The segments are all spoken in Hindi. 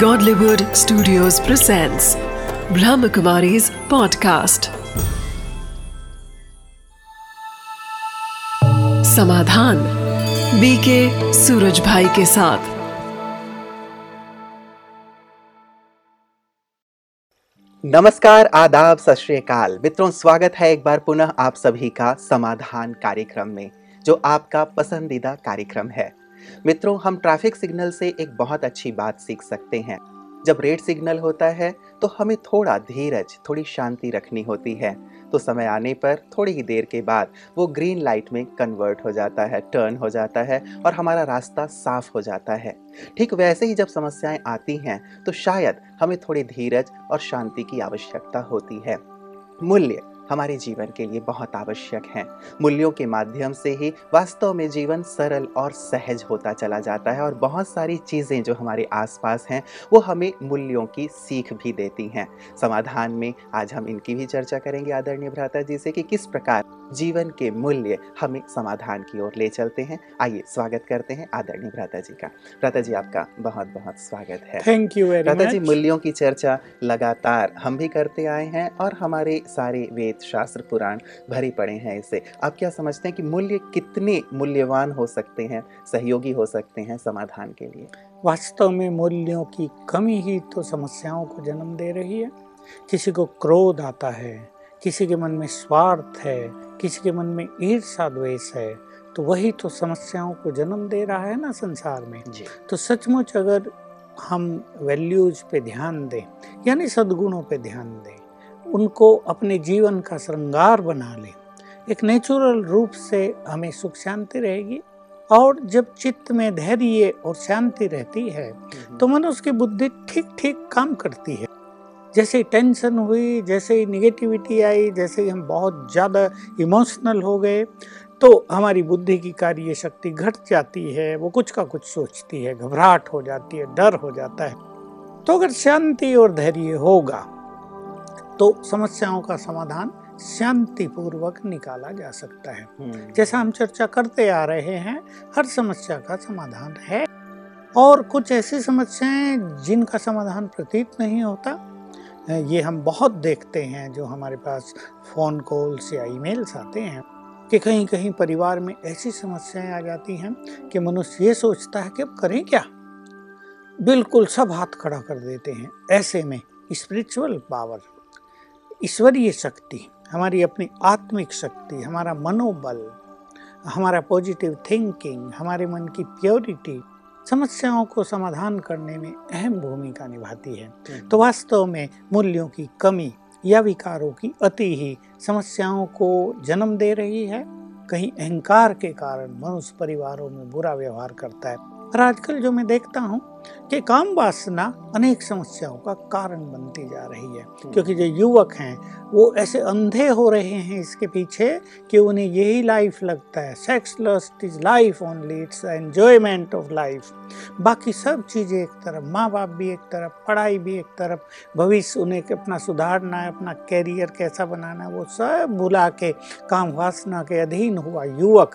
Godlywood Studios presents Brahmakumari's podcast. Samadhan BK Suraj Bhai के साथ। नमस्कार, आदाब, सत श्रीकाल मित्रों, स्वागत है एक बार पुनः आप सभी का समाधान कार्यक्रम में, जो आपका पसंदीदा कार्यक्रम है। मित्रों, हम ट्रैफ़िक सिग्नल से एक बहुत अच्छी बात सीख सकते हैं। जब रेड सिग्नल होता है तो हमें थोड़ा धीरज, थोड़ी शांति रखनी होती है। तो समय आने पर, थोड़ी ही देर के बाद, वो ग्रीन लाइट में कन्वर्ट हो जाता है टर्न हो जाता है और हमारा रास्ता साफ़ हो जाता है। ठीक वैसे ही जब समस्याएँ आती हैं तो शायद हमें थोड़ी धीरज और शांति की आवश्यकता होती है। मूल्य हमारे जीवन के लिए बहुत आवश्यक हैं। मूल्यों के माध्यम से ही वास्तव में जीवन सरल और सहज होता चला जाता है और बहुत सारी चीज़ें जो हमारे आसपास हैं, वो हमें मूल्यों की सीख भी देती हैं। समाधान में आज हम इनकी भी चर्चा करेंगे, आदरणीय भ्राता जी से कि किस प्रकार जीवन के मूल्य हमें समाधान की ओर ले चलते हैं। आइए स्वागत करते हैं आदरणीय भ्राता जी का। भ्राता जी आपका बहुत बहुत स्वागत है। थैंक यू भ्राता जी मूल्यों की चर्चा लगातार हम भी करते आए हैं और हमारे सारे वेद शास्त्र पुराण भरे पड़े हैं इससे। आप क्या समझते हैं कि मूल्य कितने मूल्यवान हो सकते हैं सहयोगी हो सकते हैं समाधान के लिए? वास्तव में मूल्यों की कमी ही तो समस्याओं को जन्म दे रही है। किसी को क्रोध आता है किसी के मन में स्वार्थ है किसी के मन में ईर्षा द्वेष है तो वही तो समस्याओं को जन्म दे रहा है ना संसार में। जी। तो सचमुच अगर हम वैल्यूज़ पे ध्यान दें यानी सद्गुणों पे ध्यान दें उनको अपने जीवन का श्रृंगार बना लें। एक नेचुरल रूप से हमें सुख शांति रहेगी और जब चित्त में धैर्य और शांति रहती है तो मनुष्य की बुद्धि ठीक ठीक काम करती है। जैसे ही टेंशन हुई जैसे ही निगेटिविटी आई जैसे ही हम बहुत ज़्यादा इमोशनल हो गए तो हमारी बुद्धि की कार्य शक्ति घट जाती है वो कुछ का कुछ सोचती है घबराहट हो जाती है डर हो जाता है। तो अगर शांति और धैर्य होगा तो समस्याओं का समाधान शांतिपूर्वक निकाला जा सकता है। हम्म, जैसा हम चर्चा करते आ रहे हैं हर समस्या का समाधान है। और कुछ ऐसी समस्याएँ जिनका समाधान प्रतीत नहीं होता ये हम बहुत देखते हैं जो हमारे पास फ़ोन कॉल्स या ईमेल्स आते हैं, कि कहीं कहीं परिवार में ऐसी समस्याएँ आ जाती हैं कि मनुष्य ये सोचता है कि अब करें क्या? बिल्कुल सब हाथ खड़ा कर देते हैं, ऐसे में स्पिरिचुअल पावर ईश्वरीय शक्ति, हमारी अपनी आत्मिक शक्ति, हमारा मनोबल, हमारा पॉजिटिव थिंकिंग हमारे मन की प्योरिटी समस्याओं को समाधान करने में अहम भूमिका निभाती है। हम्म, तो वास्तव में मूल्यों की कमी या विकारों की अति ही समस्याओं को जन्म दे रही है। कहीं अहंकार के कारण मनुष्य परिवारों में बुरा व्यवहार करता है। और आजकल जो मैं देखता हूँ कि काम वासना अनेक समस्याओं का कारण बनती जा रही है। क्योंकि जो युवक हैं वो ऐसे अंधे हो रहे हैं इसके पीछे कि उन्हें यही लाइफ लगता है। Sex lust is life only it's enjoyment of life बाकी सब चीज़ें एक तरफ़ माँ बाप भी एक तरफ़ पढ़ाई भी एक तरफ़ भविष्य उन्हें अपना सुधारना है अपना कैरियर कैसा बनाना है वो सब भुला के काम वासना के अधीन हुआ युवक।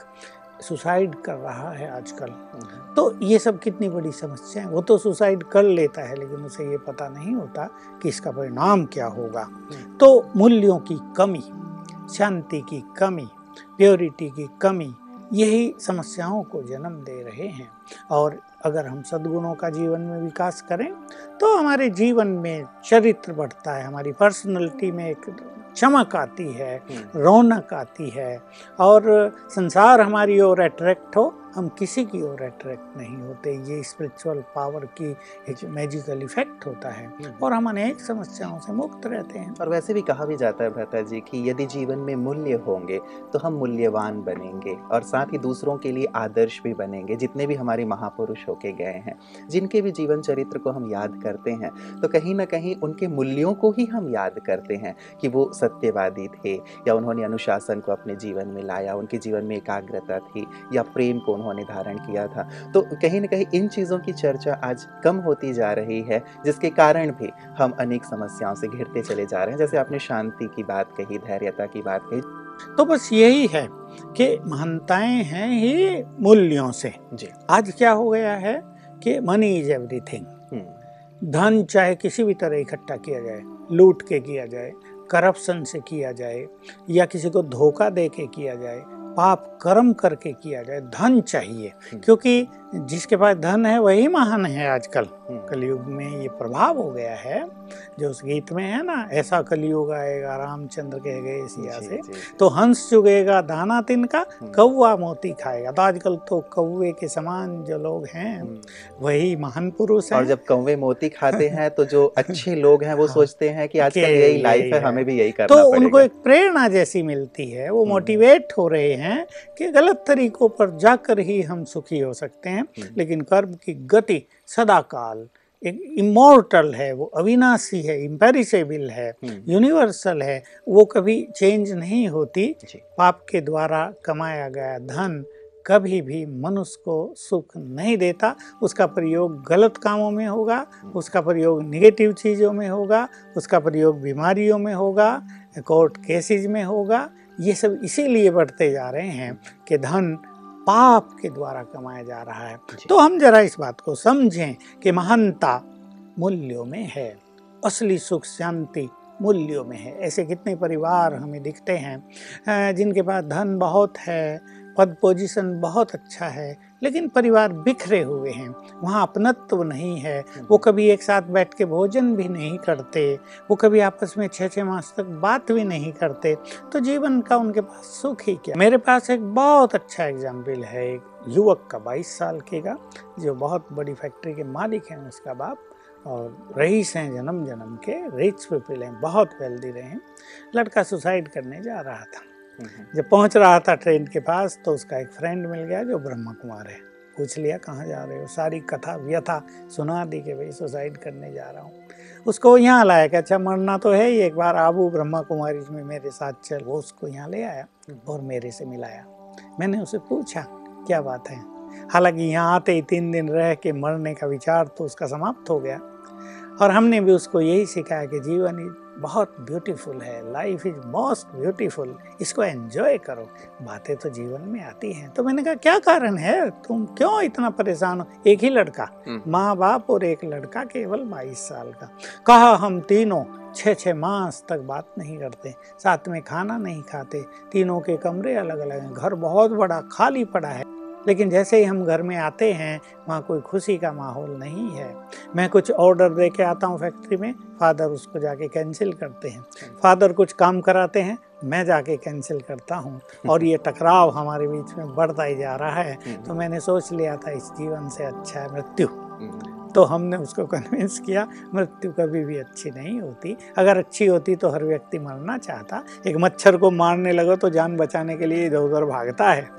सुसाइड कर रहा है आजकल। हम्म, तो ये सब कितनी बड़ी समस्या है वो तो सुसाइड कर लेता है लेकिन उसे ये पता नहीं होता कि इसका परिणाम क्या होगा। तो मूल्यों की कमी शांति की कमी प्योरिटी की कमी यही समस्याओं को जन्म दे रहे हैं। और अगर हम सद्गुणों का जीवन में विकास करें तो हमारे जीवन में चरित्र बढ़ता है हमारी पर्सनैलिटी में एक चमक आती है हम्म, रौनक आती है और संसार हमारी ओर अट्रैक्ट हो हम किसी की ओर अट्रैक्ट नहीं होते ये स्पिरिचुअल पावर की एक मैजिकल इफ़ेक्ट होता है हम्म। और हम अनेक समस्याओं से मुक्त रहते हैं और वैसे भी कहा भी जाता है भ्राता जी कि यदि जीवन में मूल्य होंगे तो हम मूल्यवान बनेंगे और साथ ही दूसरों के लिए आदर्श भी बनेंगे जितने भी हमारे महापुरुष होके गए हैं जिनके भी जीवन चरित्र को हम याद करते हैं तो कहीं ना कहीं उनके मूल्यों को ही हम याद करते हैं कि वो सत्यवादी थे या उन्होंने अनुशासन को अपने जीवन में लाया उनके जीवन में एकाग्रता थी या प्रेम को उन्होंने धारण किया था। तो कहीं ना कहीं इन चीज़ों की चर्चा आज कम होती जा रही है जिसके कारण भी हम अनेक समस्याओं से घिरते चले जा रहे हैं। जैसे आपने शांति की बात कही धैर्यता की बात कही तो बस यही है कि महानताएँ हैं ही मूल्यों से। जी। आज क्या हो गया है कि मनी इज़ एवरीथिंग धन चाहे किसी भी तरह इकट्ठा किया जाए लूट के किया जाए करप्शन से किया जाए या किसी को धोखा दे के किया जाए पाप कर्म करके किया जाए धन चाहिए हम्म। क्योंकि जिसके पास धन है वही महान है आजकल हम्म, कलयुग में ये प्रभाव हो गया है जो उस गीत में है ना ऐसा कलयुग आएगा रामचंद्र कह गए सिया से। तो हंस चुगेगा दाना तिनका हम्म, कौवा मोती खाएगा तो आजकल तो कौवे के समान जो लोग हैं हम्म। वही महान पुरुष है और जब कौवे मोती खाते हैं तो जो अच्छे लोग हैं वो हाँ। सोचते हैं कि आजकल यही लाइफ है। हमें भी यही करना तो उनको एक प्रेरणा जैसी मिलती है वो। मोटिवेट हो रहे हैं कि गलत तरीकों पर जाकर ही हम सुखी हो सकते हैं हम्म, लेकिन कर्म की गति सदाकाल एक इमोर्टल है वो अविनाशी है इम्पेरिसेबल है हम्म, यूनिवर्सल है वो कभी चेंज नहीं होती। पाप के द्वारा कमाया गया धन कभी भी मनुष्य को सुख नहीं देता। उसका प्रयोग गलत कामों में होगा उसका प्रयोग निगेटिव चीज़ों में होगा उसका प्रयोग बीमारियों में होगा कोर्ट केसेज में होगा। ये सब इसीलिए बढ़ते जा रहे हैं कि धन पाप के द्वारा कमाया जा रहा है। तो हम जरा इस बात को समझें कि महानता मूल्यों में है असली सुख शांति मूल्यों में है। ऐसे कितने परिवार हमें दिखते हैं जिनके पास धन बहुत है पद पोजीशन बहुत अच्छा है लेकिन परिवार बिखरे हुए हैं वहाँ अपनत्व नहीं है वो कभी एक साथ बैठ के भोजन भी नहीं करते वो कभी आपस में छः छः मास तक बात भी नहीं करते तो जीवन का उनके पास सुख ही क्या? मेरे पास एक बहुत अच्छा एग्ज़ाम्पल है एक युवक का बाईस साल के का जो बहुत बड़ी फैक्ट्री के मालिक हैं उसका बाप और रईस हैं जन्म जन्म के रिच पीपल हैं बहुत वेल्दी रहे हैं लड़का सुसाइड करने जा रहा था। हम्म, जब पहुँच रहा था ट्रेन के पास तो उसका एक फ्रेंड मिल गया जो ब्रह्मा कुमार है। पूछ लिया कहाँ जा रहे हो? सारी कथा व्यथा सुना दी कि भाई सुसाइड करने जा रहा हूँ। उसको यहाँ लाया कि अच्छा मरना तो है ही एक बार आबू ब्रह्मा कुमारी में मेरे साथ चल। वो उसको यहाँ ले आया और मेरे से मिलाया। मैंने उसे पूछा क्या बात है? हालाँकि यहाँ आते ही तीन दिन रह के मरने का विचार तो उसका समाप्त हो गया। और हमने भी उसको यही सिखाया कि जीवन बहुत ब्यूटीफुल है लाइफ इज़ मोस्ट ब्यूटीफुल इसको एंजॉय करो। बातें तो जीवन में आती हैं। तो मैंने कहा क्या कारण है? तुम क्यों इतना परेशान हो? एक ही लड़का। हम्म। माँ बाप और एक लड़का केवल बाईस साल का। कहा हम तीनों छः छः मास तक बात नहीं करते साथ में खाना नहीं खाते। तीनों के कमरे अलग अलग हैं। घर बहुत बड़ा खाली पड़ा है। लेकिन जैसे ही हम घर में आते हैं वहाँ कोई खुशी का माहौल नहीं है। मैं कुछ ऑर्डर दे के आता हूँ फैक्ट्री में फादर उसको जाके कैंसिल करते हैं। फादर कुछ काम कराते हैं मैं जाके कैंसिल करता हूँ। और ये टकराव हमारे बीच में बढ़ता ही जा रहा है। तो मैंने सोच लिया था इस जीवन से अच्छा है मृत्यु। हम्म, तो हमने उसको कन्विंस किया मृत्यु कभी भी अच्छी नहीं होती। अगर अच्छी होती तो हर व्यक्ति मरना चाहता। एक मच्छर को मारने लगा तो जान बचाने के लिए इधर उधर भागता है।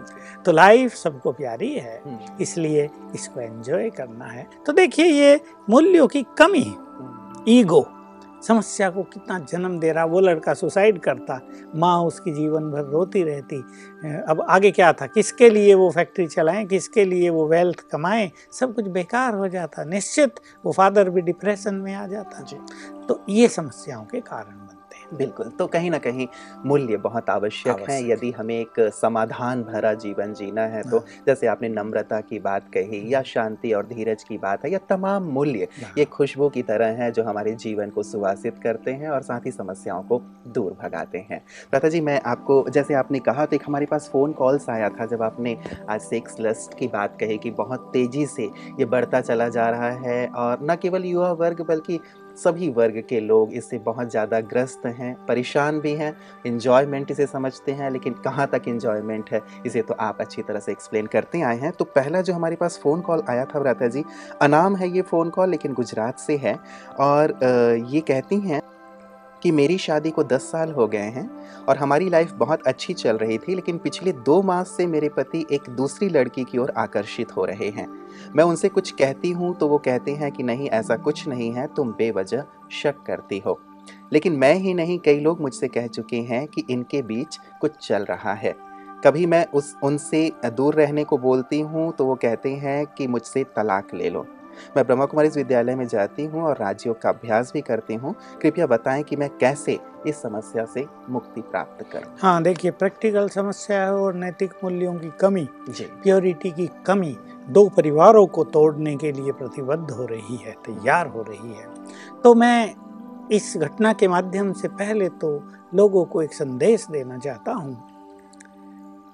तो लाइफ सबको प्यारी है हम्म, इसलिए इसको एंजॉय करना है। तो देखिए ये मूल्यों की कमी हम्म, ईगो समस्या को कितना जन्म दे रहा वो लड़का सुसाइड करता माँ उसकी जीवन भर रोती रहती। अब आगे क्या था? किसके लिए वो फैक्ट्री चलाएँ? किसके लिए वो वेल्थ कमाएँ? सब कुछ बेकार हो जाता। निश्चित वो फादर भी डिप्रेशन में आ जाता। जी। तो ये समस्याओं के कारण बिल्कुल तो कहीं ना कहीं मूल्य बहुत आवश्यक है यदि हमें एक समाधान भरा जीवन जीना है तो हाँ। जैसे आपने नम्रता की बात कही या शांति और धीरज की बात है या तमाम मूल्य हाँ। ये खुशबू की तरह हैं जो हमारे जीवन को सुवासित करते हैं और साथ ही समस्याओं को दूर भगाते हैं प्रथा जी मैं आपको जैसे आपने कहा तो एक हमारे पास फ़ोन कॉल्स आया था जब आपने आज सेक्स लस्ट की बात कही कि बहुत तेज़ी से ये बढ़ता चला जा रहा है और न केवल युवा वर्ग बल्कि सभी वर्ग के लोग इससे बहुत ज़्यादा ग्रस्त हैं, परेशान भी हैं इन्जॉयमेंट इसे समझते हैं, लेकिन कहाँ तक इन्जॉयमेंट है, इसे तो आप अच्छी तरह से एक्सप्लेन करते आए हैं। तो पहला जो हमारे पास फ़ोन कॉल आया था व्राता जी, अनाम है ये फ़ोन कॉल लेकिन गुजरात से है, और ये कहती हैं कि मेरी शादी को 10 साल हो गए हैं और हमारी लाइफ बहुत अच्छी चल रही थी, लेकिन पिछले दो मास से मेरे पति एक दूसरी लड़की की ओर आकर्षित हो रहे हैं। मैं उनसे कुछ कहती हूँ तो वो कहते हैं कि नहीं, ऐसा कुछ नहीं है, तुम बेवजह शक करती हो। लेकिन मैं ही नहीं, कई लोग मुझसे कह चुके हैं कि इनके बीच कुछ चल रहा है। कभी मैं उस, उनसे दूर रहने को बोलती हूँ तो वो कहते हैं कि मुझसे तलाक ले लो। मैं ब्रह्मा कुमारी विद्यालय में जाती हूँ और राज्यों का अभ्यास भी करती हूँ। कृपया बताएँ कि मैं कैसे इस समस्या से मुक्ति प्राप्त करूँ। हाँ देखिए प्रैक्टिकल समस्या है और नैतिक मूल्यों की कमी प्योरिटी की कमी दो परिवारों को तोड़ने के लिए प्रतिबद्ध हो रही है तैयार हो रही है। तो मैं इस घटना के माध्यम से पहले तो लोगों को एक संदेश देना चाहता हूँ।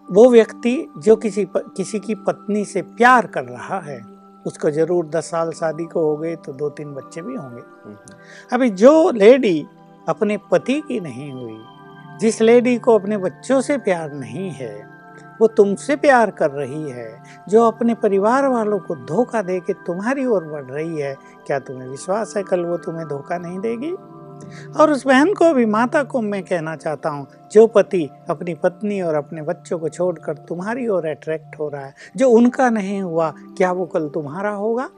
वो व्यक्ति जो किसी किसी की पत्नी से प्यार कर रहा है उसको ज़रूर दस साल शादी को हो गए तो दो तीन बच्चे भी होंगे हम्म, हम्म। अभी जो लेडी अपने पति की नहीं हुई जिस लेडी को अपने बच्चों से प्यार नहीं है वो तुमसे प्यार कर रही है जो अपने परिवार वालों को धोखा दे के तुम्हारी ओर बढ़ रही है क्या तुम्हें विश्वास है कल वो तुम्हें धोखा नहीं देगी और उस बहन को भी माता को मैं कहना चाहता हूँ, जो पति अपनी पत्नी और अपने बच्चों को छोड़कर तुम्हारी ओर अट्रैक्ट हो रहा है, जो उनका नहीं हुआ, क्या वो कल तुम्हारा होगा?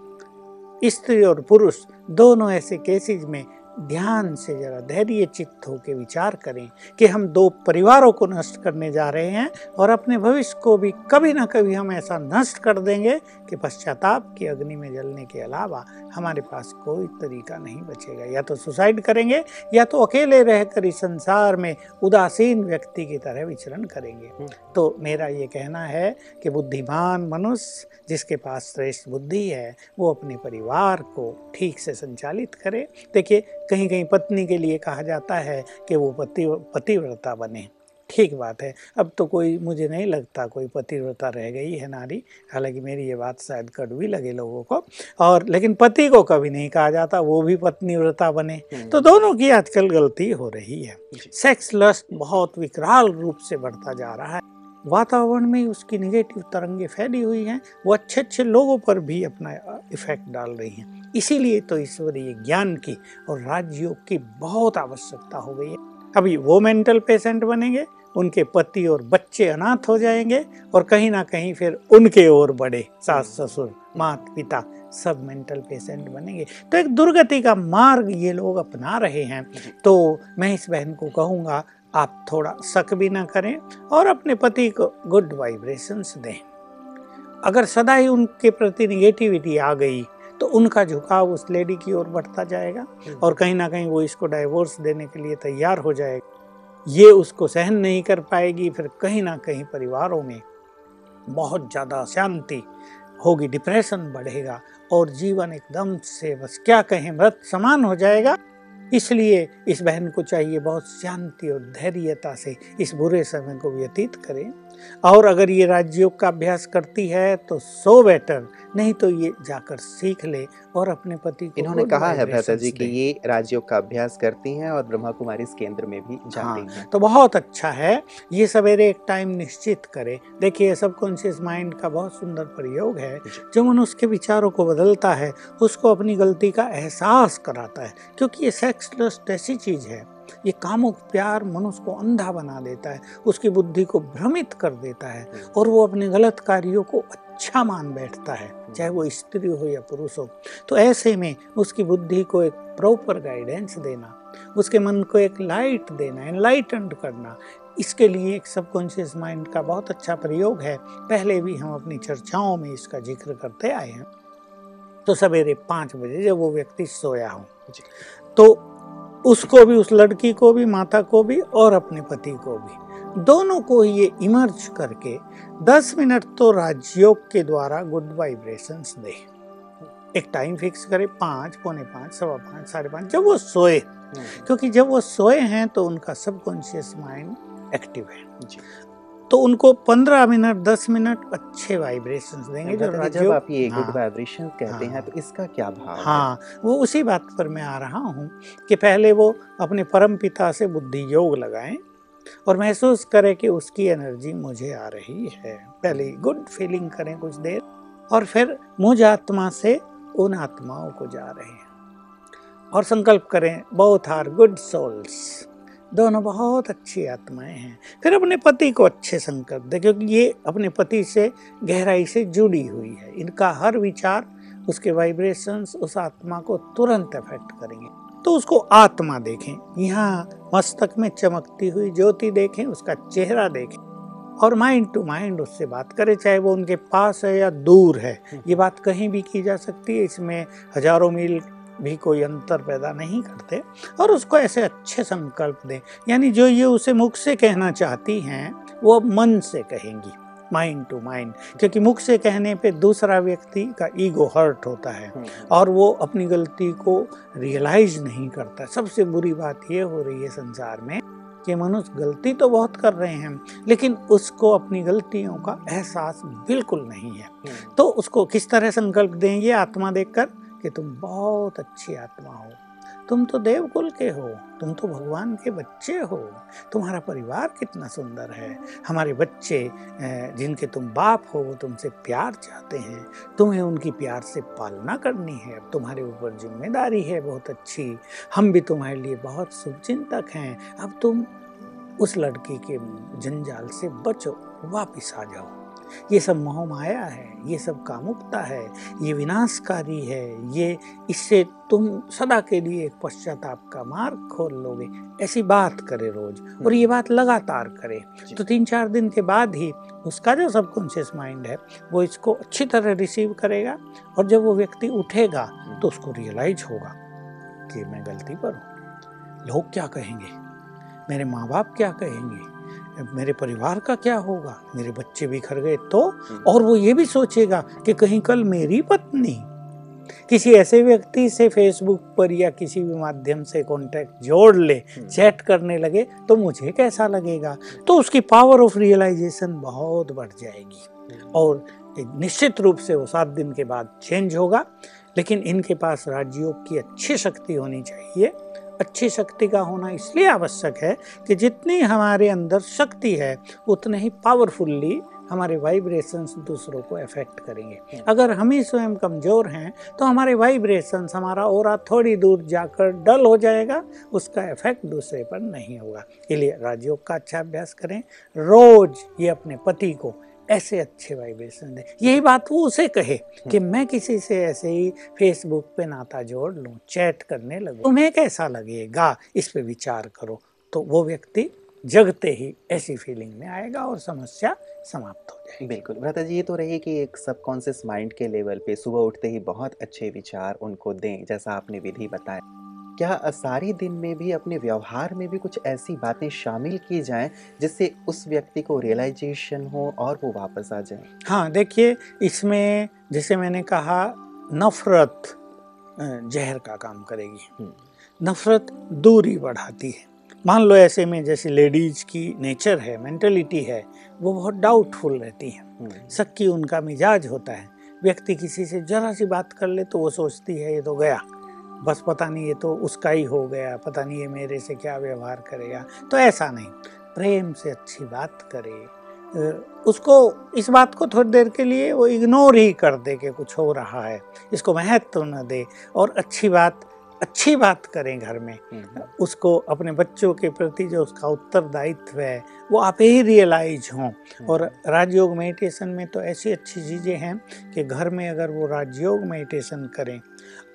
स्त्री और पुरुष, दोनों ऐसे केसेज में ध्यान से जरा धैर्य चित्त होकर विचार करें कि हम दो परिवारों को नष्ट करने जा रहे हैं और अपने भविष्य को भी कभी ना कभी हम ऐसा नष्ट कर देंगे कि पश्चाताप की अग्नि में जलने के अलावा हमारे पास कोई तरीका नहीं बचेगा। या तो सुसाइड करेंगे या तो अकेले रहकर इस संसार में उदासीन व्यक्ति की तरह विचरण करेंगे। हम्म। तो मेरा ये कहना है कि बुद्धिमान मनुष्य जिसके पास श्रेष्ठ बुद्धि है वो अपने परिवार को ठीक से संचालित करे। देखिए कहीं कहीं पत्नी के लिए कहा जाता है कि वो पति पतिव्रता बने। ठीक बात है। अब तो कोई मुझे नहीं लगता कोई पतिव्रता रह गई है नारी। हालाँकि मेरी ये बात शायद कड़वी लगे लोगों को। और लेकिन पति को कभी नहीं कहा जाता वो भी पत्नी व्रता बने। हम्म। तो दोनों की आजकल गलती हो रही है। सेक्स लस्ट बहुत विकराल रूप से बढ़ता जा रहा है। वातावरण में उसकी निगेटिव तरंगे फैली हुई हैं। वो अच्छे अच्छे लोगों पर भी अपना इफ़ेक्ट डाल रही हैं। इसीलिए तो ईश्वरीय ज्ञान की और राजयोग की बहुत आवश्यकता हो गई है। अभी वो मेंटल पेशेंट बनेंगे, उनके पति और बच्चे अनाथ हो जाएँगे और कहीं ना कहीं फिर उनके और बड़े, सास, ससुर, मात, पिता सब मेंटल पेशेंट बनेंगे। तो एक दुर्गति का मार्ग ये लोग अपना रहे हैं। तो मैं इस बहन को कहूँगा, आप थोड़ा शक भी ना करें और अपने पति को गुड वाइब्रेशंस दें। अगर सदा ही उनके प्रति निगेटिविटी आ गई तो उनका झुकाव उस लेडी की ओर बढ़ता जाएगा हम्म। और कहीं ना कहीं वो इसको डाइवोर्स देने के लिए तैयार हो जाएगा। ये उसको सहन नहीं कर पाएगी फिर कहीं ना कहीं परिवारों में बहुत ज़्यादा शांति होगी डिप्रेशन बढ़ेगा और जीवन एकदम से बस क्या कहें मृत समान हो जाएगा। इसलिए इस बहन को चाहिए बहुत शांति और धैर्यता से इस बुरे समय को व्यतीत करें। और अगर ये राजयोग का अभ्यास करती है तो सो बेटर नहीं तो ये जाकर सीख ले और अपने पति इन्होंने कहा है भ्राता जी कि ये राजयोग का अभ्यास करती हैं और ब्रह्मा कुमारी इस केंद्र में भी जाती हाँ, हैं तो बहुत अच्छा है ये सवेरे एक टाइम निश्चित करे। देखिए सबकॉन्शियस माइंड का बहुत सुंदर प्रयोग है। जो। मन उसके विचारों को बदलता है उसको अपनी गलती का एहसास कराता है क्योंकि ये सेक्स लस्ट ऐसी चीज़ है। ये कामुक प्यार मनुष्य को अंधा बना देता है उसकी बुद्धि को भ्रमित कर देता है और वो अपने गलत कार्यों को अच्छा मान बैठता है चाहे वो स्त्री हो या पुरुष हो। तो ऐसे में उसकी बुद्धि को एक प्रॉपर गाइडेंस देना उसके मन को एक लाइट देना एनलाइटेंड करना इसके लिए एक सबकॉन्शियस माइंड का बहुत अच्छा प्रयोग है। पहले भी हम अपनी चर्चाओं में इसका ज़िक्र करते आए हैं। तो सवेरे पाँच बजे जब वो व्यक्ति सोया हो तो उसको भी उस लड़की को भी माता को भी और अपने पति को भी। दोनों को ये इमर्ज करके 10 मिनट तो राजयोग के द्वारा गुड वाइब्रेशंस दे। एक टाइम फिक्स करे पाँच पौने पाँच सवा पाँच साढ़े पाँच जब वो सोए। हम्म। क्योंकि जब वो सोए हैं तो उनका सबकॉन्शियस माइंड एक्टिव है। तो उनको पंद्रह मिनट दस मिनट अच्छे वाइब्रेशंस देंगे जो जब आप ये गुड वाइब्रेशन हाँ, कहते हाँ, हैं। तो इसका क्या भाव हाँ? है? वो उसी बात पर मैं आ रहा हूँ कि पहले वो अपने परम पिता से बुद्धि योग लगाएँ और महसूस करें कि उसकी एनर्जी मुझे आ रही है। पहले गुड फीलिंग करें कुछ देर और फिर मुझ आत्मा से उन आत्माओं को जा रहे हैं और संकल्प करें बोथ आर गुड सोल्स दोनों बहुत अच्छी आत्माएँ हैं। फिर अपने पति को अच्छे संकल्प दे क्योंकि ये अपने पति से गहराई से जुड़ी हुई है। इनका हर विचार उसके वाइब्रेशंस उस आत्मा को तुरंत अफेक्ट करेंगे। तो उसको आत्मा देखें। यहाँ मस्तक में चमकती हुई ज्योति देखें उसका चेहरा देखें और माइंड टू माइंड उससे बात करें चाहे वो उनके पास है या दूर है। ये बात कहीं भी की जा सकती है। इसमें हज़ारों मील भी कोई अंतर पैदा नहीं करते और उसको ऐसे अच्छे संकल्प दें। यानी जो ये उसे मुख से कहना चाहती हैं वो मन से कहेंगी माइंड टू माइंड क्योंकि मुख से कहने पे दूसरा व्यक्ति का ईगो हर्ट होता है हम्म, और वो अपनी गलती को रियलाइज़ नहीं करता। सबसे बुरी बात ये हो रही है संसार में कि मनुष्य गलती तो बहुत कर रहे हैं लेकिन उसको अपनी गलतियों का एहसास बिल्कुल नहीं है। हम्म, तो उसको किस तरह संकल्प दें ये आत्मा देखकर? कि तुम बहुत अच्छी आत्मा हो। तुम तो देवकुल के हो, तुम तो भगवान के बच्चे हो। तुम्हारा परिवार कितना सुंदर है। हमारे बच्चे जिनके तुम बाप हो, वो तुमसे प्यार चाहते हैं। तुम्हें उनकी प्यार से पालना करनी है। अब तुम्हारे ऊपर ज़िम्मेदारी है बहुत अच्छी। हम भी तुम्हारे लिए बहुत शुभचिंतक हैं। अब तुम उस लड़की के जंजाल से बचो, वापिस आ जाओ। ये सब मोह माया है ये सब कामुकता है ये विनाशकारी है ये इससे तुम सदा के लिए एक पश्चाताप का मार्ग खोल लोगे। ऐसी बात करे रोज और ये बात लगातार करे। तो तीन चार दिन के बाद ही उसका जो सबकॉन्शियस माइंड है वो इसको अच्छी तरह रिसीव करेगा और जब वो व्यक्ति उठेगा तो उसको रियलाइज़ होगा कि मैं गलती पर हूँ। लोग क्या कहेंगे? मेरे माँ बाप क्या कहेंगे? मेरे परिवार का क्या होगा? मेरे बच्चे बिखर गए तो? और वो ये भी सोचेगा कि कहीं कल मेरी पत्नी। किसी ऐसे व्यक्ति से फेसबुक पर या किसी भी माध्यम से कांटेक्ट जोड़ ले चैट करने लगे तो मुझे कैसा लगेगा? तो उसकी पावर ऑफ़ रियलाइजेशन बहुत बढ़ जाएगी। और निश्चित रूप से वो सात दिन के बाद चेंज होगा लेकिन इनके पास राजयोग की अच्छी शक्ति होनी चाहिए। अच्छी शक्ति का होना इसलिए आवश्यक है कि जितनी हमारे अंदर शक्ति है उतने ही पावरफुल्ली हमारे वाइब्रेशंस दूसरों को अफेक्ट करेंगे। अगर हम ही स्वयं कमज़ोर हैं तो हमारे वाइब्रेशंस हमारा और थोड़ी दूर जाकर डल हो जाएगा उसका इफ़ेक्ट दूसरे पर नहीं होगा। इसलिए राजयोग का अच्छा अभ्यास करें। रोज ये अपने पति को ऐसे अच्छे वाइब्रेशन दे। यही बात वो उसे कहे कि मैं किसी से ऐसे ही फेसबुक पे नाता जोड़ लूँ चैट करने लगूं। तुम्हें कैसा लगेगा? इस पे विचार करो। तो वो व्यक्ति जगते ही ऐसी फीलिंग में आएगा और समस्या समाप्त हो जाएगी। बिल्कुल। भ्राता जी ये तो रही कि एक सबकॉन्शियस माइंड के लेवल पे सुबह उठते ही बहुत अच्छे विचार उनको दें जैसा आपने विधि बताया। क्या सारी दिन में भी अपने व्यवहार में भी कुछ ऐसी बातें शामिल की जाएँ जिससे उस व्यक्ति को रियलाइजेशन हो और वो वापस आ जाए? हाँ देखिए इसमें जैसे मैंने कहा नफरत जहर का काम करेगी। हम्म। नफरत दूरी बढ़ाती है। मान लो ऐसे में जैसे लेडीज़ की नेचर है मेंटलिटी है वो बहुत डाउटफुल रहती है। सक्की उनका मिजाज होता है। व्यक्ति किसी से जरा सी बात कर ले तो वो सोचती है ये तो गया। बस पता नहीं ये तो उसका ही हो गया पता नहीं ये मेरे से क्या व्यवहार करेगा। तो ऐसा नहीं प्रेम से अच्छी बात करे। उसको इस बात को थोड़ी देर के लिए वो इग्नोर ही कर दे कि कुछ हो रहा है। इसको महत्व न दे और अच्छी बात अच्छी बात करें घर में। उसको अपने बच्चों के प्रति जो उसका उत्तरदायित्व है वो आप ही रियलाइज़ हों। और राजयोग मेडिटेशन में तो ऐसी अच्छी चीज़ें हैं कि घर में अगर वो राजयोग मेडिटेशन करें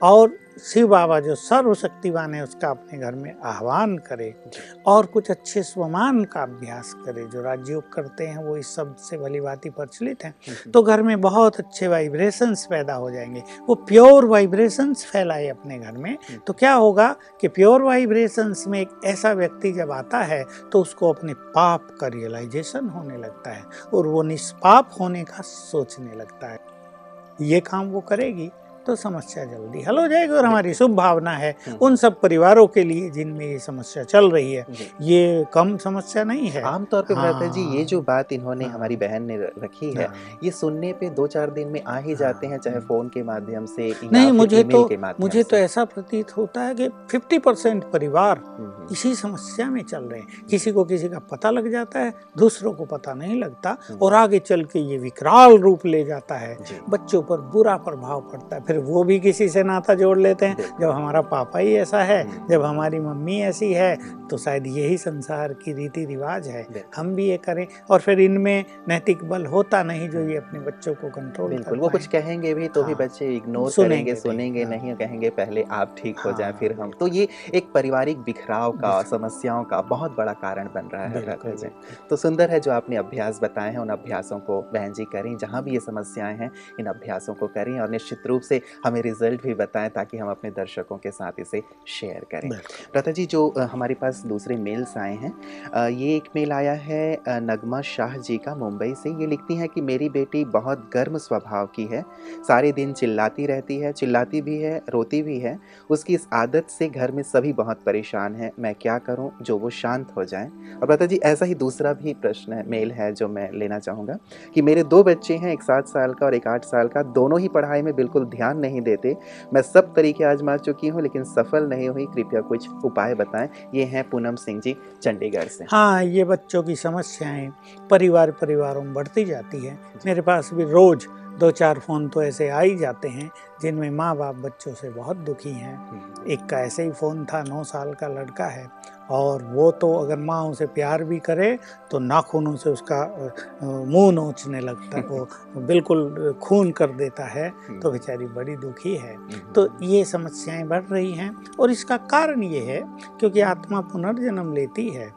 और शिव बाबा जो सर्वशक्तिवान है उसका अपने घर में आह्वान करे और कुछ अच्छे स्वमान का अभ्यास करे जो राजयोग करते हैं वो इस शब्द से भली भांति प्रचलित हैं तो घर में बहुत अच्छे वाइब्रेशंस पैदा हो जाएँगे। वो प्योर वाइब्रेशंस फैलाए अपने घर में तो क्या होगा कि प्योर वाइब्रेशंस में एक ऐसा व्यक्ति जब आता है तो उसको अपने पाप का रियलाइजेशन होने लगता है और वो निष्पाप होने का सोचने लगता है। ये काम वो करेगी। तो समस्या जल्दी हल हो जाएगी और हमारी शुभ भावना है उन सब परिवारों के लिए जिनमें ये समस्या चल रही है ये कम समस्या नहीं है आमतौर पर भ्राता जी हाँ। ये जो बात इन्होंने हाँ। हमारी बहन ने रखी है हाँ। ये सुनने पे दो चार दिन में आ ही जाते हैं चाहे हाँ। फ़ोन के माध्यम से नहीं मुझे तो मुझे तो ऐसा प्रतीत होता है कि 50 परसेंट परिवार हम्म, हम्म, इसी समस्या में चल रहे हैं। किसी को किसी का पता लग जाता है दूसरों को पता नहीं लगता हम्म। और आगे चल के ये विकराल रूप ले जाता है। बच्चों पर बुरा प्रभाव पड़ता है फिर वो भी किसी से नाता जोड़ लेते हैं। जब हमारा पापा ही ऐसा है हम्म। जब हमारी मम्मी ऐसी है तो शायद यही संसार की रीति रिवाज है हम भी ये करें और फिर इनमें नैतिक बल होता नहीं जो ये अपने बच्चों को कंट्रोल बिल्कुल वो कुछ कहेंगे भी तो भी हाँ। बच्चे इग्नोर सुनेंगे करेंगे सुनेंगे हाँ। नहीं कहेंगे पहले आप ठीक हो हाँ, जाए फिर हम। तो ये एक पारिवारिक बिखराव का समस्याओं का बहुत बड़ा कारण बन रहा है तो सुंदर है जो आपने अभ्यास बताए हैं उन अभ्यासों को बहन जी करें जहाँ भी ये समस्याएँ हैं इन अभ्यासों को करें और निश्चित रूप से हमें रिज़ल्ट भी बताएँ ताकि हम अपने दर्शकों के साथ इसे शेयर करें। भ्राता जी जो हमारे पास दूसरे मेल्स आए हैं ये एक मेल आया है नगमा शाह जी का मुंबई से। ये लिखती हैं कि मेरी बेटी बहुत गर्म स्वभाव की है सारे दिन चिल्लाती रहती है चिल्लाती भी है रोती भी है उसकी इस आदत से घर में सभी बहुत परेशान हैं मैं क्या करूँ जो वो शांत हो जाए? और बता जी, ऐसा ही दूसरा भी प्रश्न है, मेल है जो मैं लेना चाहूँगा कि मेरे दो बच्चे हैं, एक सात साल का और एक आठ साल का, दोनों ही पढ़ाई में बिल्कुल ध्यान नहीं देते। मैं सब तरीके आजमा चुकी हूँ, लेकिन सफल नहीं हुई। कृपया कुछ उपाय बताएँ। ये हैं पूनम सिंह जी, चंडीगढ़ से। हाँ ये बच्चों की समस्याएँ परिवार परिवारों में बढ़ती जाती है। मेरे पास भी रोज़ दो चार फ़ोन तो ऐसे आ ही जाते हैं जिनमें माँ बाप बच्चों से बहुत दुखी हैं हम्म। एक का ऐसे ही फ़ोन था नौ साल का लड़का है और वो तो अगर माँ उसे प्यार भी करे तो नाखूनों से उसका मुँह नोचने लगता है वो बिल्कुल खून कर देता है हम्म। तो बेचारी बड़ी दुखी है हम्म। तो ये समस्याएँ बढ़ रही हैं और इसका कारण ये है क्योंकि आत्मा पुनर्जन्म लेती है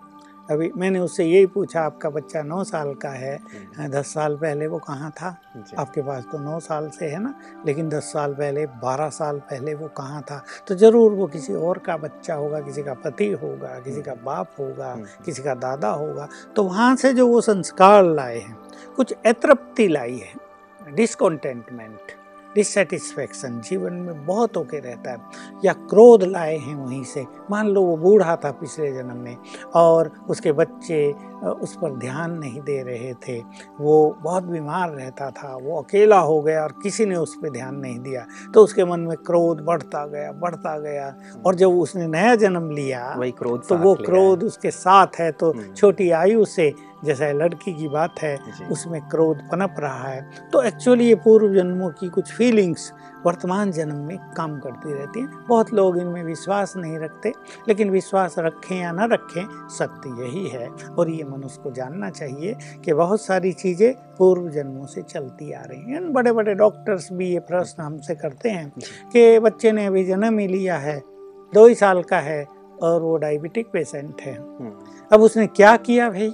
अभी मैंने उससे यही पूछा आपका बच्चा नौ साल का है। हम्म। दस साल पहले वो कहाँ था? आपके पास तो नौ साल से है ना? लेकिन दस साल पहले बारह साल पहले वो कहाँ था? तो ज़रूर वो किसी और का बच्चा होगा किसी का पति होगा किसी का हम्म। बाप होगा हम्म, किसी का दादा होगा। तो वहाँ से जो वो संस्कार लाए हैं कुछ अतृप्ति लाई है डिसकॉन्टेंटमेंट डिससेटिस्फेक्शन जीवन में बहुत होके रहता है। या क्रोध लाए हैं वहीं से। मान लो वो बूढ़ा था पिछले जन्म में और उसके बच्चे उस पर ध्यान नहीं दे रहे थे। वो बहुत बीमार रहता था। वो अकेला हो गया और किसी ने उस पर ध्यान नहीं दिया। तो उसके मन में क्रोध बढ़ता गया बढ़ता गया। और जब उसने नया जन्म लिया वही क्रोध तो वो क्रोध उसके साथ है। तो हम्म। छोटी आयु से जैसा लड़की की बात है उसमें क्रोध पनप रहा है। तो एक्चुअली ये पूर्व जन्मों की कुछ फीलिंग्स वर्तमान जन्म में काम करती रहती हैं। बहुत लोग इनमें विश्वास नहीं रखते लेकिन विश्वास रखें या ना रखें सत्य यही है। और ये मनुष्य को जानना चाहिए कि बहुत सारी चीज़ें पूर्व जन्मों से चलती आ रही हैं। बड़े बड़े डॉक्टर्स भी ये प्रश्न हमसे करते हैं कि बच्चे ने अभी जन्म ही लिया है दो ही साल का है और वो डायबिटिक पेशेंट है। हम्म। अब उसने क्या किया भाई?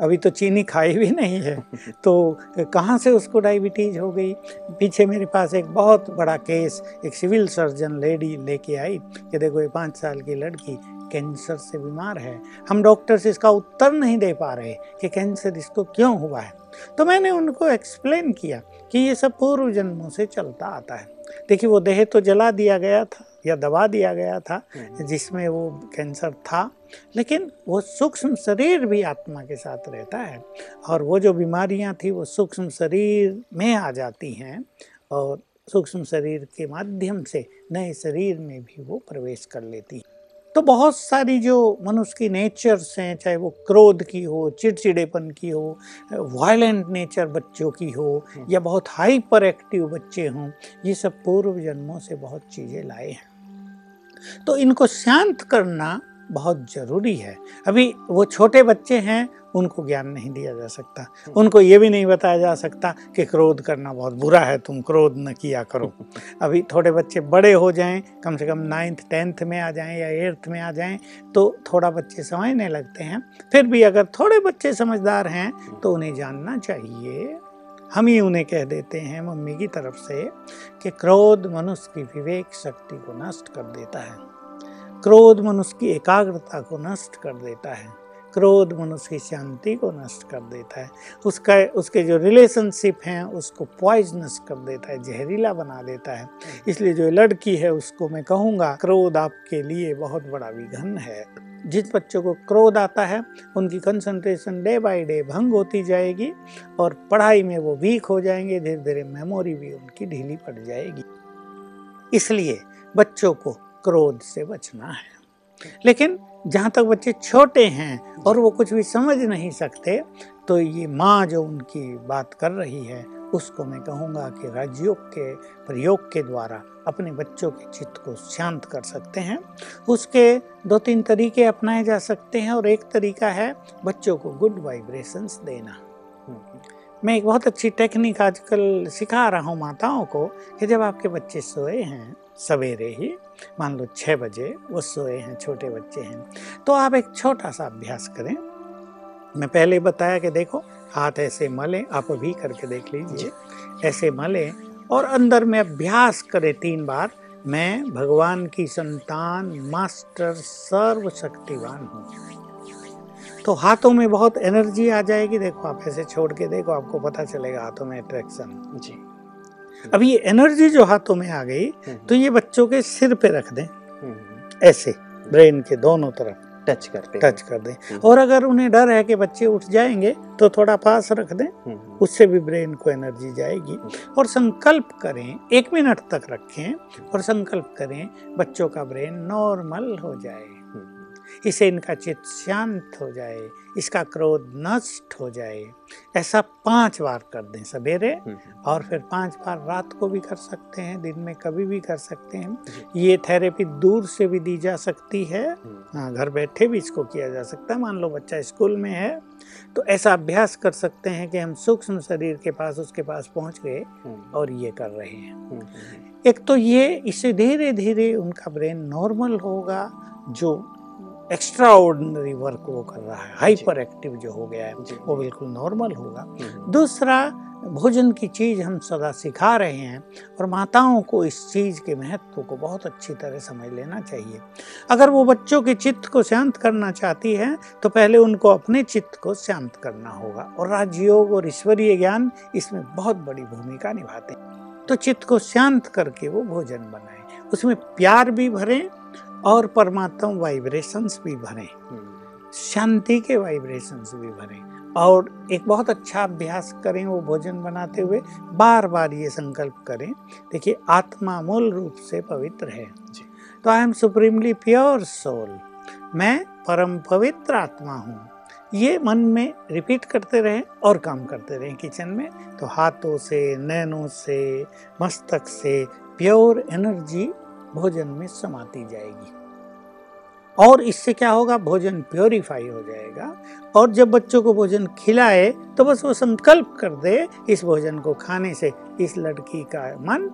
अभी तो चीनी खाई भी नहीं है। तो कहाँ से उसको डायबिटीज़ हो गई? पीछे मेरे पास एक बहुत बड़ा केस, एक सिविल सर्जन लेडी लेके आई कि देखो ये पाँच साल की लड़की कैंसर से बीमार है। हम डॉक्टर्स इसका उत्तर नहीं दे पा रहे कि कैंसर इसको क्यों हुआ है। तो मैंने उनको एक्सप्लेन किया कि ये सब पूर्व जन्मों से चलता आता है। देखिए वो देह तो जला दिया गया था। या दबा दिया गया था हम्म। जिसमें वो कैंसर था लेकिन वो सूक्ष्म शरीर भी आत्मा के साथ रहता है और वो जो बीमारियाँ थी वो सूक्ष्म शरीर में आ जाती हैं और सूक्ष्म शरीर के माध्यम से नए शरीर में भी वो प्रवेश कर लेती हैं तो बहुत सारी जो मनुष्य की नेचर्स हैं चाहे वो क्रोध की हो चिड़चिड़ेपन की हो वायलेंट नेचर बच्चों की हो हम्म। या बहुत हाइपर एक्टिव बच्चे हों ये सब पूर्व जन्मों से बहुत चीज़ें लाए हैं तो इनको शांत करना बहुत ज़रूरी है। अभी वो छोटे बच्चे हैं, उनको ज्ञान नहीं दिया जा सकता। उनको ये भी नहीं बताया जा सकता कि क्रोध करना बहुत बुरा है, तुम क्रोध न किया करो। अभी थोड़े बच्चे बड़े हो जाएँ, कम से कम नाइन्थ टेंथ में आ जाएँ या एट्थ में आ जाएँ तो थोड़ा बच्चे समझने लगते हैं। फिर भी अगर थोड़े बच्चे समझदार हैं तो उन्हें जानना चाहिए। हम ही उन्हें कह देते हैं मम्मी की तरफ़ से कि क्रोध मनुष्य की विवेक शक्ति को नष्ट कर देता है। क्रोध मनुष्य की एकाग्रता को नष्ट कर देता है। क्रोध मनुष्य की शांति को नष्ट कर देता है। उसका, उसके जो रिलेशनशिप हैं, उसको पॉइजनस कर देता है, जहरीला बना देता है। इसलिए जो लड़की है, उसको मैं कहूँगा, क्रोध आपके लिए बहुत बड़ा विघन है। जिस बच्चों को क्रोध आता है, उनकी कंसंट्रेशन डे बाय डे भंग होती जाएगी और पढ़ाई में वो वीक हो जाएँगे धीरे धीरे मेमोरी भी उनकी ढीली पड़ जाएगी। इसलिए बच्चों को क्रोध से बचना है। लेकिन जहाँ तक बच्चे छोटे हैं और वो कुछ भी समझ नहीं सकते तो ये माँ जो उनकी बात कर रही है, उसको मैं कहूँगा कि राजयोग के प्रयोग के द्वारा अपने बच्चों के चित्त को शांत कर सकते हैं। उसके दो तीन तरीके अपनाए जा सकते हैं और एक तरीका है बच्चों को गुड वाइब्रेशंस देना। मैं एक बहुत अच्छी टेक्निक आजकल सिखा रहा हूँ माताओं को कि जब आपके बच्चे सोए हैं, सवेरे ही मान लो छः बजे वो सोए हैं छोटे बच्चे हैं। तो आप एक छोटा सा अभ्यास करें। मैं पहले बताया कि देखो हाथ ऐसे मलें आप अभी करके देख लीजिए। ऐसे मलें और अंदर में अभ्यास करें तीन बार। मैं भगवान की संतान मास्टर सर्वशक्तिवान हूँ। तो हाथों में बहुत एनर्जी आ जाएगी। देखो आप ऐसे छोड़ के देखो आपको पता चलेगा हाथों में अट्रैक्शन। जी। अब ये एनर्जी जो हाथों में आ गई हम्म, तो ये बच्चों के सिर पे रख दें। हम्म, ऐसे ब्रेन के दोनों तरफ़। टच करते टच कर दें। हम्म। और अगर उन्हें डर है कि बच्चे उठ जाएँगे तो थोड़ा पास रख दें। हम्म, उससे भी ब्रेन को एनर्जी जाएगी। और संकल्प करें एक मिनट तक रखें और संकल्प करें बच्चों का ब्रेन नॉर्मल हो जाए। हम्म, इससे इनका चित्त शांत हो जाए इसका क्रोध नष्ट हो जाए। ऐसा पाँच बार कर दें सवेरे हम्म, और फिर पाँच बार रात को भी कर सकते हैं दिन में कभी भी कर सकते हैं। ये थेरेपी दूर से भी दी जा सकती है। हम्म, हाँ घर बैठे भी इसको किया जा सकता है। मान लो बच्चा स्कूल में है तो ऐसा अभ्यास कर सकते हैं कि हम सूक्ष्म शरीर के पास उसके पास पहुँच गए हम्म, और ये कर रहे हैं। हम्म, हम्म, एक तो ये इससे धीरे धीरे उनका ब्रेन नॉर्मल होगा जो एक्स्ट्रा ऑर्डनरी वर्क वो कर रहा है। हाइपर एक्टिव जो हो गया है वो बिल्कुल नॉर्मल होगा। हम्म, दूसरा भोजन की चीज़ हम सदा सिखा रहे हैं और माताओं को इस चीज़ के महत्व को बहुत अच्छी तरह समझ लेना चाहिए। अगर वो बच्चों के चित्त को शांत करना चाहती है तो पहले उनको अपने चित्त को शांत करना होगा और राजयोग और ईश्वरीय ज्ञान इसमें बहुत बड़ी भूमिका निभाते हैं। तो चित्त को शांत करके वो भोजन बनाए। उसमें प्यार भी भरें और परमात्मा वाइब्रेशंस भी भरें। हम्म, शांति के वाइब्रेशंस भी भरें। और एक बहुत अच्छा अभ्यास करें वो भोजन बनाते हुए बार बार ये संकल्प करें। देखिए आत्मा मूल रूप से पवित्र है। तो I am supremely pure soul मैं परम पवित्र आत्मा हूँ। ये मन में रिपीट करते रहें और काम करते रहें किचन में। तो हाथों से नैनों से मस्तक से प्योर एनर्जी भोजन में समाती जाएगी। और इससे क्या होगा? भोजन प्योरीफाई हो जाएगा। और जब बच्चों को भोजन खिलाए तो बस वो संकल्प कर दे इस भोजन को खाने से। इस लड़की का मन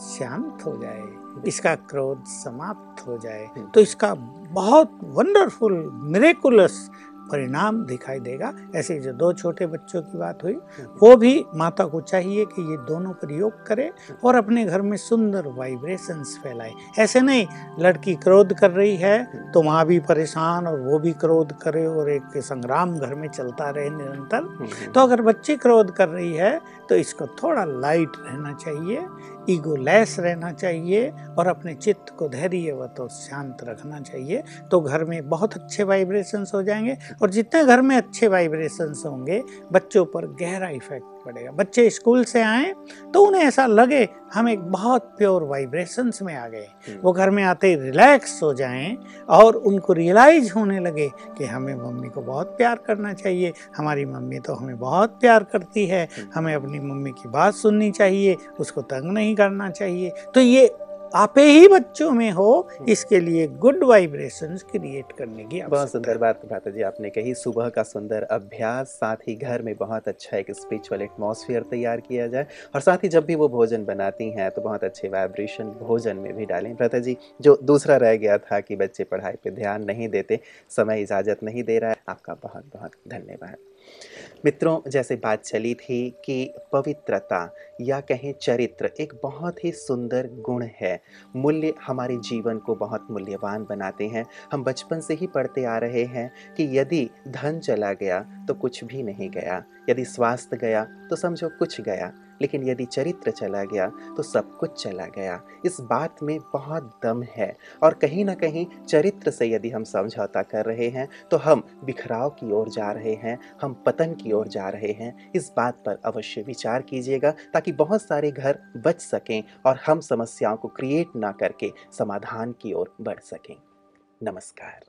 शांत हो जाए। इसका क्रोध समाप्त हो जाए। तो इसका बहुत वंडरफुल मिरेकुलस परिणाम दिखाई देगा। ऐसे जो दो छोटे बच्चों की बात हुई वो भी माता को चाहिए कि ये दोनों प्रयोग करे और अपने घर में सुंदर वाइब्रेशंस फैलाए। ऐसे नहीं लड़की क्रोध कर रही है तो माँ भी परेशान और वो भी क्रोध करे और एक संग्राम घर में चलता रहे निरंतर। हम्म, तो अगर बच्ची क्रोध कर रही है तो इसको थोड़ा लाइट रहना चाहिए। ईगो लेस रहना चाहिए और अपने चित्त को धैर्यवत और शांत रखना चाहिए। तो घर में बहुत अच्छे वाइब्रेशंस हो जाएँगे और जितने घर में अच्छे वाइब्रेशंस होंगे, बच्चों पर गहरा इफ़ेक्ट पड़ेगा। बच्चे स्कूल से आए तो उन्हें ऐसा लगे हम एक बहुत प्योर वाइब्रेशंस में आ गए। हम्म, वो घर में आते ही रिलैक्स हो जाएँ और उनको रियलाइज़ होने लगे कि हमें मम्मी को बहुत प्यार करना चाहिए। हमारी मम्मी तो हमें बहुत प्यार करती है। हमें अपनी मम्मी की बात सुननी चाहिए उसको तंग नहीं करना चाहिए। तो ये आपे ही बच्चों में हो इसके लिए गुड वाइब्रेशंस क्रिएट करने की बहुत सुंदर बात माता जी आपने कही। सुबह का सुंदर अभ्यास साथ ही घर में बहुत अच्छा एक स्पिरिचुअल एटमोसफियर तैयार किया जाए और साथ ही जब भी वो भोजन बनाती हैं तो बहुत अच्छे वाइब्रेशन भोजन में भी डालें। भ्रता जी जो दूसरा रह गया था कि बच्चे पढ़ाई पर ध्यान नहीं देते समय इजाज़त नहीं दे रहा है आपका बहुत बहुत धन्यवाद। मित्रों, जैसे बात चली थी कि पवित्रता या कहें चरित्र एक बहुत ही सुंदर गुण है। मूल्य हमारे जीवन को बहुत मूल्यवान बनाते हैं। हम बचपन से ही पढ़ते आ रहे हैं कि यदि धन चला गया तो कुछ भी नहीं गया। यदि स्वास्थ्य गया तो समझो कुछ गया। लेकिन यदि चरित्र चला गया तो सब कुछ चला गया। इस बात में बहुत दम है। और कहीं ना कहीं चरित्र से यदि हम समझौता कर रहे हैं तो हम बिखराव की ओर जा रहे हैं, हम पतन की ओर जा रहे हैं। इस बात पर अवश्य विचार कीजिएगा, ताकि बहुत सारे घर बच सकें और हम समस्याओं को क्रिएट ना करके समाधान की ओर बढ़ सकें। नमस्कार।